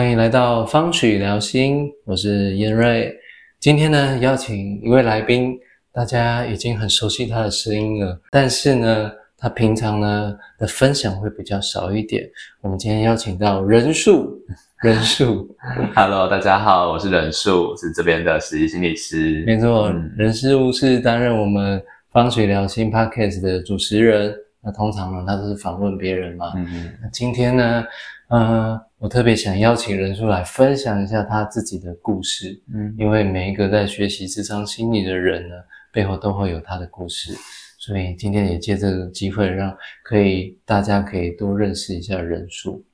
欢迎来到方曲聊心，我是燕瑞。今天呢，邀请一位来宾，大家已经很熟悉他的声音了，但是呢，他平常呢的分享会比较少一点。我们今天邀请到任树，任树，Hello，大家好，我是任树，是这边的实习心理师。没错，任树是担任我们方曲聊心 Podcast 的主持人。那通常呢，他都是访问别人嘛。嗯那今天呢，呃，我特别想邀请人叔来分享一下他自己的故事。嗯，因为每一个在学习智商心理的人呢，背后都会有他的故事，所以今天也借这个机会，让可以大家可以多认识一下人数。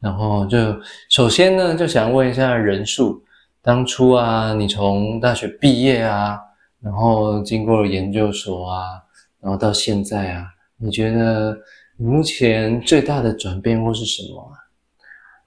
然后就首先呢，就想问一下人数，当初啊，你从大学毕业啊，然后经过了研究所啊，然后到现在啊。你觉得你目前最大的转变或是什么啊？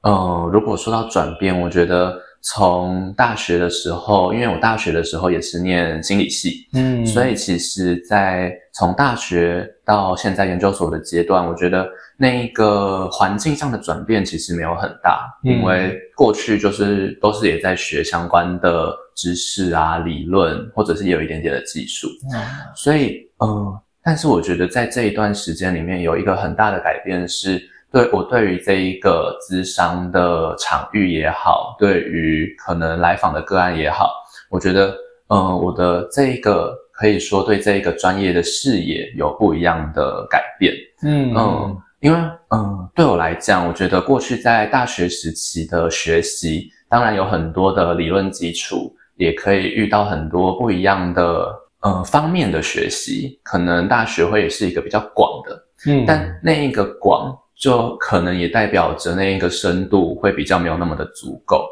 嗯，如果说到转变，我觉得从大学的时候，因为我大学的时候也是念心理系，嗯，所以其实，在从大学到现在研究所的阶段，我觉得那一个环境上的转变其实没有很大，因为过去就是都是也在学相关的知识啊、理论，或者是有一点点的技术，嗯，所以，嗯。但是我觉得在这一段时间里面，有一个很大的改变，是对我对于这一个咨商的场域也好，对于可能来访的个案也好，我觉得，嗯，我的这一个可以说对这一个专业的视野有不一样的改变。嗯嗯，因为嗯，对我来讲，我觉得过去在大学时期的学习，当然有很多的理论基础，也可以遇到很多不一样的。呃，方面的学习，可能大学会也是一个比较广的，嗯，但那一个广，就可能也代表着那一个深度会比较没有那么的足够，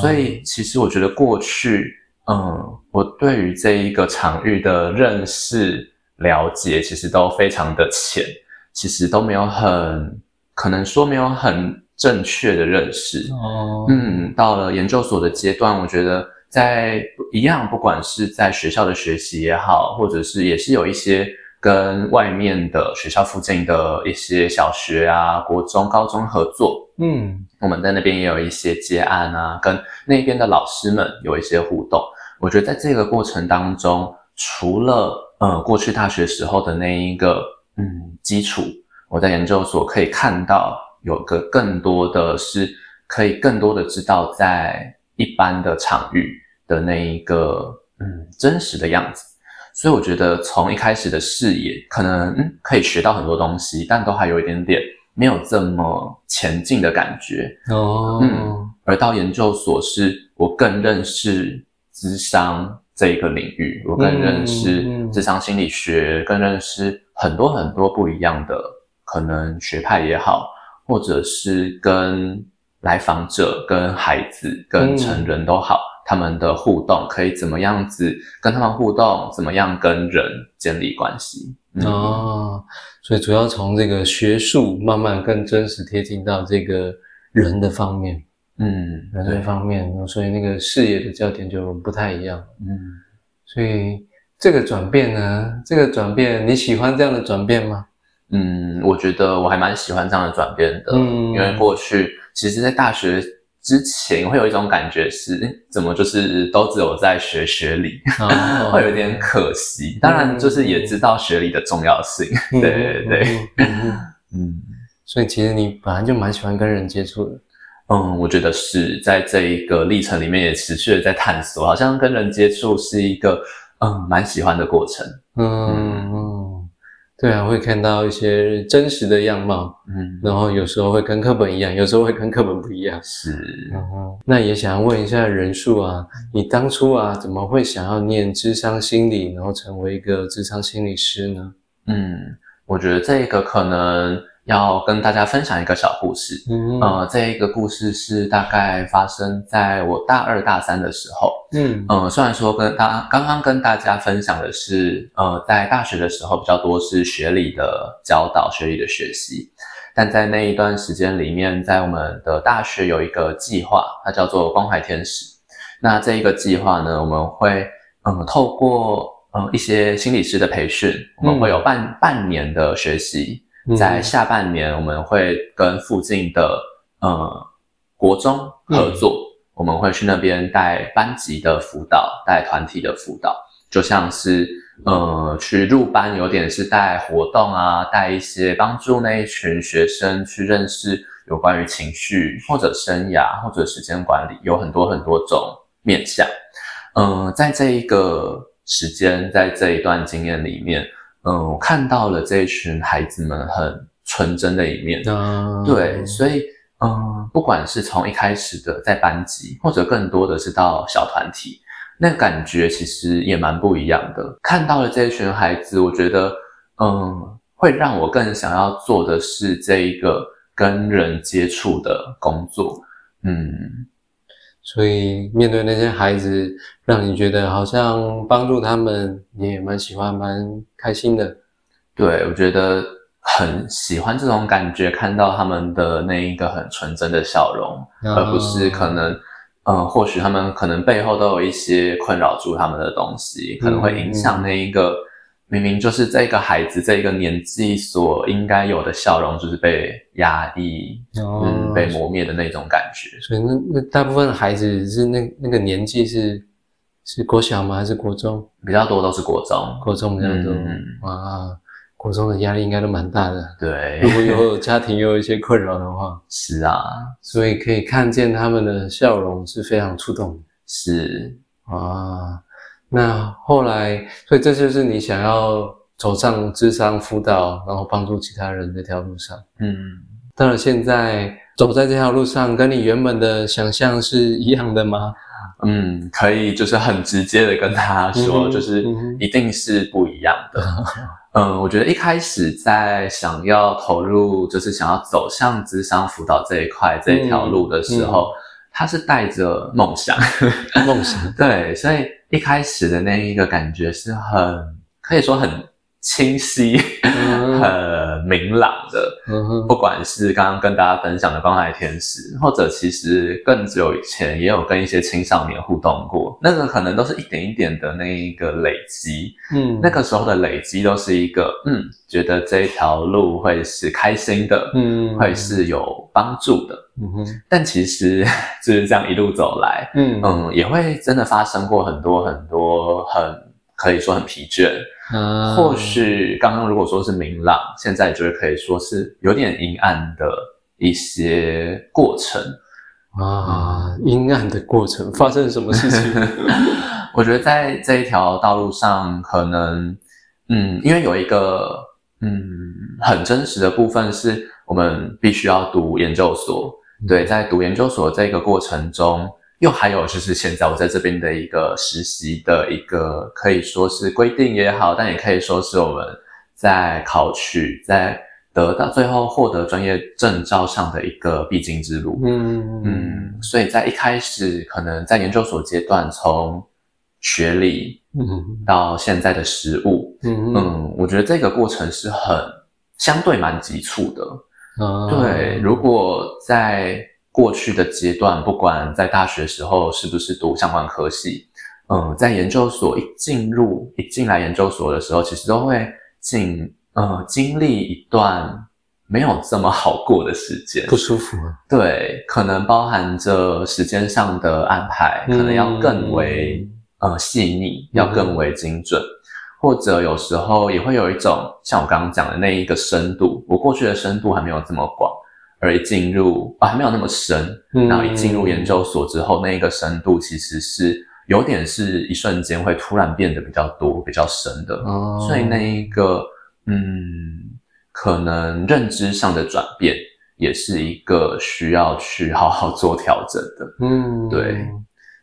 所以其实我觉得过去，嗯，我对于这一个场域的认识了解，其实都非常的浅，其实都没有很可能说没有很正确的认识，哦，嗯，到了研究所的阶段，我觉得。在一样，不管是在学校的学习也好，或者是也是有一些跟外面的学校附近的一些小学啊、国中、高中合作，嗯，我们在那边也有一些接案啊，跟那边的老师们有一些互动。我觉得在这个过程当中，除了呃过去大学时候的那一个嗯基础，我在研究所可以看到有个更多的是可以更多的知道在。一般的场域的那一个嗯真实的样子，所以我觉得从一开始的视野可能可以学到很多东西，但都还有一点点没有这么前进的感觉哦。嗯，而到研究所是我更认识智商这一个领域，我更认识智商心理学，更认识很多很多不一样的可能学派也好，或者是跟。来访者跟孩子、跟成人都好，他们的互动可以怎么样子跟他们互动？怎么样跟人建立关系？哦，所以主要从这个学术慢慢更真实贴近到这个人的方面，嗯，人的方面，所以那个视野的焦点就不太一样，嗯，所以这个转变呢，这个转变你喜欢这样的转变吗？嗯，我觉得我还蛮喜欢这样的转变的，嗯，因为过去。其实，在大学之前，会有一种感觉是，怎么就是都只有在学学理，会有点可惜。当然，就是也知道学理的重要性。对对对，嗯，所以其实你本来就蛮喜欢跟人接触的。嗯，我觉得是在这一个历程里面，也持续的在探索，好像跟人接触是一个嗯蛮喜欢的过程。嗯。对啊，会看到一些真实的样貌，嗯，然后有时候会跟课本一样，有时候会跟课本不一样。是，然后那也想要问一下人数啊，你当初啊怎么会想要念智商心理，然后成为一个智商心理师呢？嗯，我觉得这个可能。要跟大家分享一个小故事，嗯，呃，这一个故事是大概发生在我大二大三的时候，嗯，呃，虽然说跟大刚刚跟大家分享的是，呃，在大学的时候比较多是学理的教导、学理的学习，但在那一段时间里面，在我们的大学有一个计划，它叫做关怀天使。那这一个计划呢，我们会，嗯，透过，嗯，一些心理师的培训，我们会有半半年的学习。在下半年，我们会跟附近的呃国中合作，我们会去那边带班级的辅导，带团体的辅导，就像是呃去入班，有点是带活动啊，带一些帮助那一群学生去认识有关于情绪或者生涯或者时间管理，有很多很多种面向。嗯，在这一个时间，在这一段经验里面，嗯，我看到了这一群孩子们很纯真的一面。对，所以。嗯，不管是从一开始的在班级，或者更多的是到小团体，那感觉其实也蛮不一样的。看到了这一群孩子，我觉得，嗯，会让我更想要做的是这一个跟人接触的工作。嗯，所以面对那些孩子，让你觉得好像帮助他们，你也蛮喜欢、蛮开心的。对，我觉得。很喜欢这种感觉，看到他们的那一个很纯真的笑容，而不是可能，嗯，或许他们可能背后都有一些困扰住他们的东西，可能会影响那一个明明就是这个孩子这一个年纪所应该有的笑容，就是被压抑、嗯，被磨灭的那种感觉。所以那那大部分孩子是那那个年纪是是国小吗？还是国中？比较多都是国中，国中比较多。哇。国中的压力应该都蛮大的，对。如果有家庭有一些困扰的话，是啊，所以可以看见他们的笑容是非常触动。是啊，那后来，所以这就是你想要走上智商辅导，然后帮助其他人这条路上。嗯，当然现在走在这条路上，跟你原本的想象是一样的吗？嗯，可以，就是很直接的跟他说，就是一定是不一样的。嗯，我觉得一开始在想要投入，就是想要走向智商辅导这一块这一条路的时候，他是带着梦想，梦想 对，所以一开始的那一个感觉是很可以说很。清晰、很明朗的，不管是刚刚跟大家分享的《光海天使》，或者其实更久以前也有跟一些青少年互动过，那个可能都是一点一点的那一个累积。嗯，那个时候的累积都是一个，嗯，觉得这一条路会是开心的，嗯，会是有帮助的。嗯哼，但其实 就是这样一路走来，嗯嗯，也会真的发生过很多很多很可以说很疲倦。或许刚刚如果说是明朗，现在就是可以说是有点阴暗的一些过程啊，阴暗的过程发生了什么事情？我觉得在这一条道路上，可能嗯，因为有一个嗯很真实的部分，是我们必须要读研究所。对，在读研究所这个过程中。又还有就是现在我在这边的一个实习的一个可以说是规定也好，但也可以说是我们在考取、在得到最后获得专业证照上的一个必经之路。嗯嗯，所以在一开始可能在研究所阶段，从学历嗯到现在的实务嗯嗯，我觉得这个过程是很相对蛮急促的。对，如果在过去的阶段，不管在大学时候是不是读相关科系，嗯，在研究所一进入一进来研究所的时候，其实都会经呃经历一段没有这么好过的时间，不舒服。对，可能包含着时间上的安排，可能要更为呃细腻，要更为精准，或者有时候也会有一种像我刚刚讲的那一个深度，我过去的深度还没有这么广。而一进入啊，还没有那么深。然后一进入研究所之后，那一个深度其实是有点是一瞬间会突然变得比较多、比较深的。哦，所以那一个嗯，可能认知上的转变，也是一个需要去好好做调整的。嗯，对，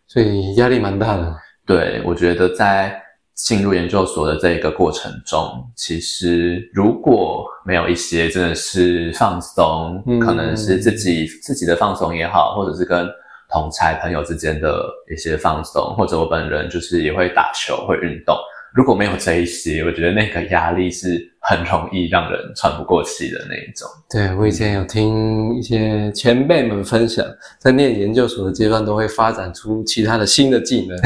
所以压力蛮大的。对，我觉得在。进入研究所的这一个过程中，其实如果没有一些真的是放松，可能是自己自己的放松也好，或者是跟同才朋友之间的一些放松，或者我本人就是也会打球会运动，如果没有这一些，我觉得那个压力是很容易让人喘不过气的那一种。对我以前有听一些前辈们分享，在念研究所的阶段都会发展出其他的新的技能，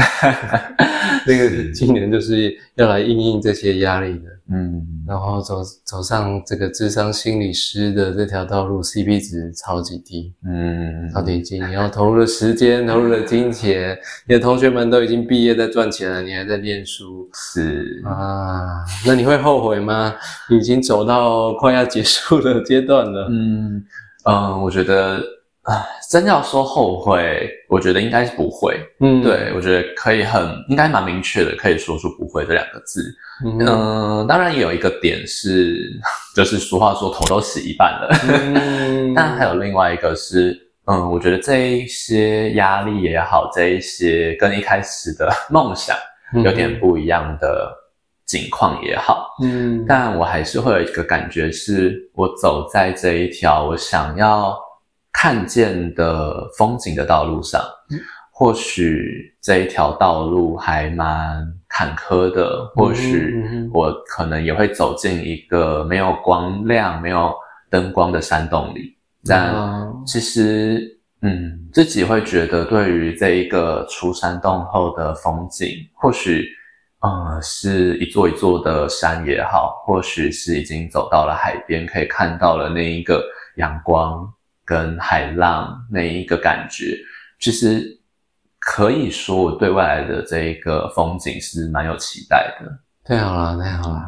那个技能就是要来应应这些压力的。嗯，然后走走上这个智商心理师的这条道路，CP 值超级低，嗯，超级低。你要投入的时间，投入了金钱，你的同学们都已经毕业在赚钱了，你还在念书，是啊，那你会后悔吗？你 已经走到快要结束的阶段了。嗯嗯，我觉得。啊，真要说后悔，我觉得应该是不会。嗯，对，我觉得可以很应该蛮明确的，可以说出不会这两个字。嗯，当然也有一个点是，就是俗话说头都洗一半了。嗯，但还有另外一个是，嗯，我觉得这一些压力也好，这一些跟一开始的梦想有点不一样的境况也好，嗯，但我还是会有一个感觉，是我走在这一条我想要。看见的风景的道路上，或许这一条道路还蛮坎坷的，或许我可能也会走进一个没有光亮、没有灯光的山洞里。但其实，嗯，自己会觉得，对于这一个出山洞后的风景，或许，呃，是一座一座的山也好，或许是已经走到了海边，可以看到了那一个阳光。跟海浪那一个感觉，其实可以说我对未来的这一个风景是蛮有期待的。太好了，太好了！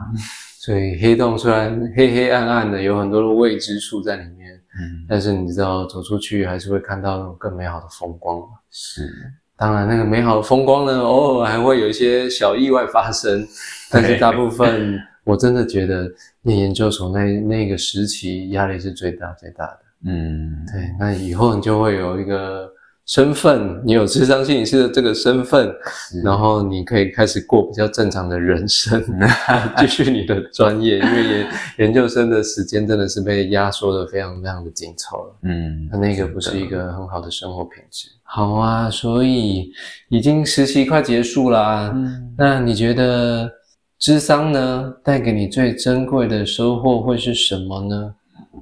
所以黑洞虽然黑黑暗暗的，有很多的未知数在里面，嗯，但是你知道走出去还是会看到那种更美好的风光是，当然那个美好的风光呢，偶尔还会有一些小意外发生，但是大部分我真的觉得念研究所那那个时期压力是最大最大的。嗯，对，那以后你就会有一个身份，你有智商心理师的这个身份，然后你可以开始过比较正常的人生，继续你的专业，因为研研究生的时间真的是被压缩的非常非常的紧凑了。嗯，那那个不是一个很好的生活品质。好啊，所以已经实习快结束啦。嗯，那你觉得智商呢，带给你最珍贵的收获会是什么呢？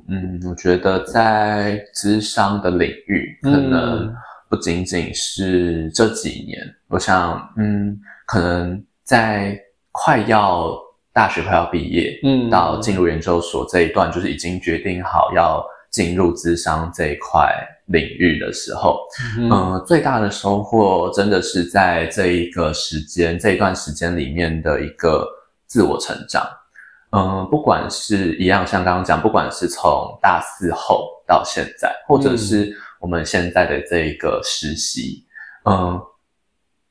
嗯，我觉得在智商的领域，可能不仅仅是这几年。我想，嗯，可能在快要大学快要毕业，嗯，到进入研究所这一段，就是已经决定好要进入智商这一块领域的时候，嗯，最大的收获真的是在这一个时间这一段时间里面的一个自我成长。嗯，不管是一样，像刚刚讲，不管是从大四后到现在，或者是我们现在的这一个实习，嗯，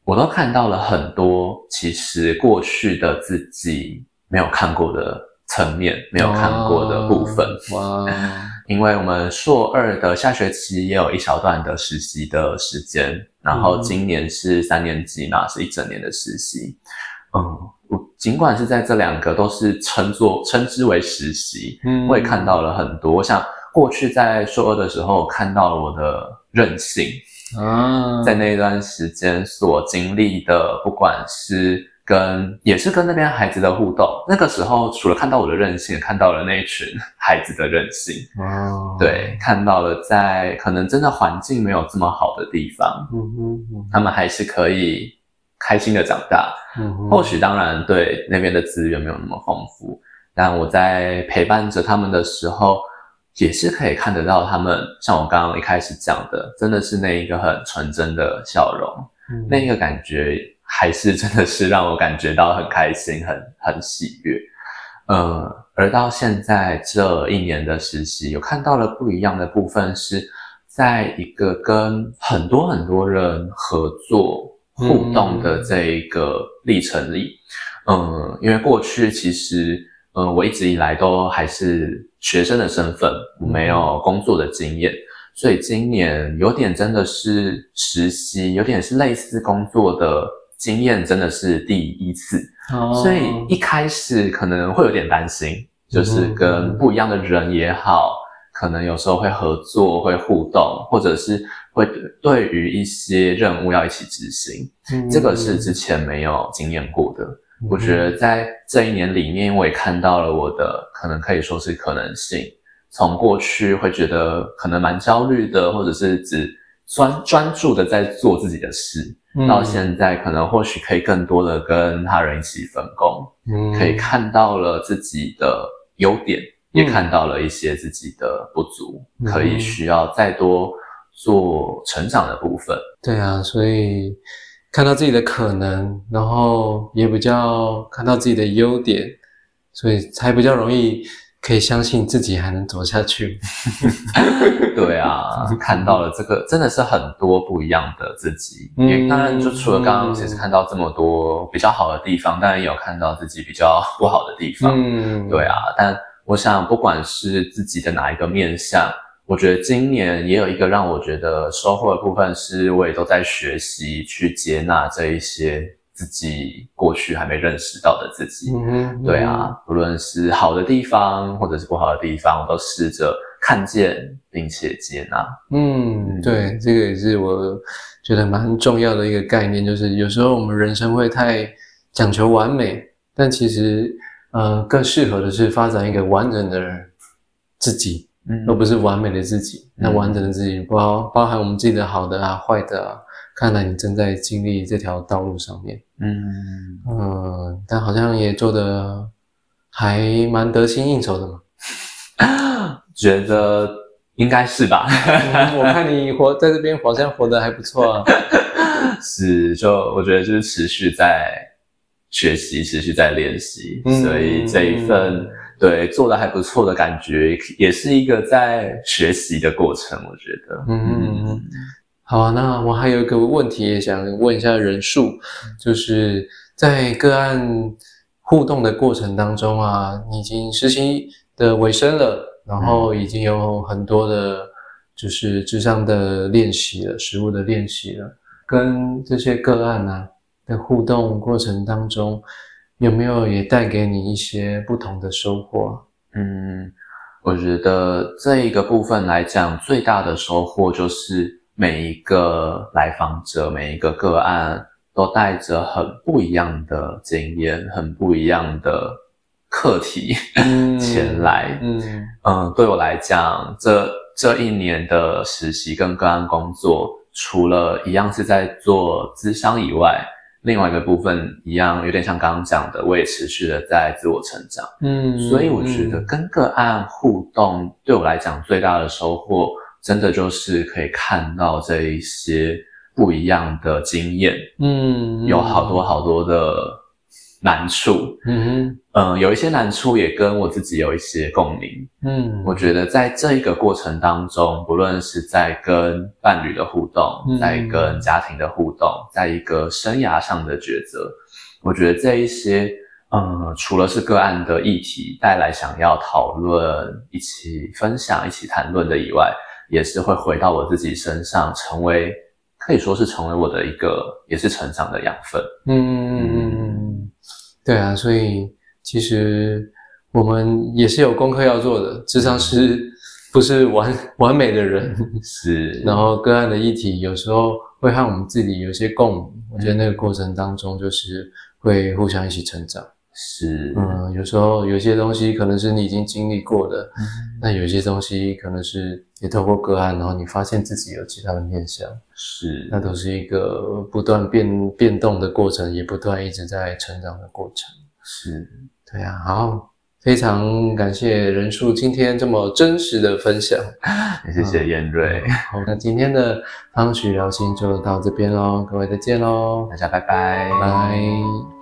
我都看到了很多其实过去的自己没有看过的层面，没有看过的部分。哇！因为我们硕二的下学期也有一小段的实习的时间，然后今年是三年级嘛，是一整年的实习。嗯，我尽管是在这两个都是称作称之为实习，嗯，我也看到了很多。像过去在硕二的时候，看到了我的任性啊，在那段时间所经历的，不管是跟也是跟那边孩子的互动，那个时候除了看到我的任性，看到了那一群孩子的任性哦，对，看到了在可能真的环境没有这么好的地方，嗯哼，他们还是可以。开心的长大，或许当然对那边的资源没有那么丰富，但我在陪伴着他们的时候，也是可以看得到他们，像我刚刚一开始讲的，真的是那一个很纯真的笑容，那个感觉还是真的是让我感觉到很开心，很很喜悦。呃，而到现在这一年的实习，有看到了不一样的部分，是在一个跟很多很多人合作。互动的这一个历程里，嗯，因为过去其实，嗯，我一直以来都还是学生的身份，没有工作的经验，所以今年有点真的是实习，有点是类似工作的经验，真的是第一次，所以一开始可能会有点担心，就是跟不一样的人也好，可能有时候会合作、会互动，或者是。会对于一些任务要一起执行，这个是之前没有经验过的。我觉得在这一年里面，我也看到了我的可能可以说是可能性。从过去会觉得可能蛮焦虑的，或者是只专专注的在做自己的事，到现在可能或许可以更多的跟他人一起分工，可以看到了自己的优点，也看到了一些自己的不足，可以需要再多做成长的部分。对啊，所以看到自己的可能，然后也比较看到自己的优点，所以才比较容易。可以相信自己还能走下去。对啊，看到了这个，真的是很多不一样的自己。嗯，当然，就除了刚刚其实看到这么多比较好的地方，当然也有看到自己比较不好的地方。嗯，对啊。但我想，不管是自己的哪一个面相，我觉得今年也有一个让我觉得收获的部分，是我也都在学习去接纳这一些。自己过去还没认识到的自己，嗯对啊，不论是好的地方或者是不好的地方，我都试着看见并且接纳。嗯，对，这个也是我觉得蛮重要的一个概念，就是有时候我们人生会太讲求完美，但其实呃更适合的是发展一个完整的自己，而不是完美的自己。那完整的自己包包含我们自己的好的啊、坏的啊。看来你正在经历这条道路上面，嗯嗯，但好像也做的还蛮得心应手的嘛，觉得应该是吧？我看你活在这边好像活得还不错啊，是，就我觉得就是持续在学习，持续在练习，所以这一份对做的还不错的感觉，也是一个在学习的过程，我觉得，嗯。好啊，那我还有一个问题也想问一下人数，就是在个案互动的过程当中啊，你已经实习的尾声了，然后已经有很多的，就是智商的练习了，实物的练习了，跟这些个案啊的互动过程当中，有没有也带给你一些不同的收获？嗯，我觉得这一个部分来讲，最大的收获就是。每一个来访者，每一个个案，都带着很不一样的经验，很不一样的课题 前来。嗯嗯，对我来讲，这这一年的实习跟个案工作，除了一样是在做咨商以外，另外一个部分一样，有点像刚刚讲的，我也持续的在自我成长。嗯，所以我觉得跟个案互动，对我来讲最大的收获。真的就是可以看到这一些不一样的经验，嗯，有好多好多的难处，嗯嗯，有一些难处也跟我自己有一些共鸣，嗯，我觉得在这一个过程当中，不论是在跟伴侣的互动，在跟家庭的互动，在一个生涯上的抉择，我觉得这一些，嗯，除了是个案的议题带来想要讨论、一起分享、一起谈论的以外，也是会回到我自己身上，成为可以说是成为我的一个也是成长的养分。嗯，对啊，所以其实我们也是有功课要做的。智商师不是完完美的人，是。然后个案的议题有时候会和我们自己有些共鸣，我觉得那个过程当中就是会互相一起成长。是，嗯，有时候有些东西可能是你已经经历过的，那有些东西可能是也透过个案，然后你发现自己有其他的面向，是，那都是一个不断变变动的过程，也不断一直在成长的过程。是，对啊，好，非常感谢人树今天这么真实的分享，也谢谢燕瑞。好，那今天的方许聊心就到这边喽，各位再见喽，大家拜拜，拜。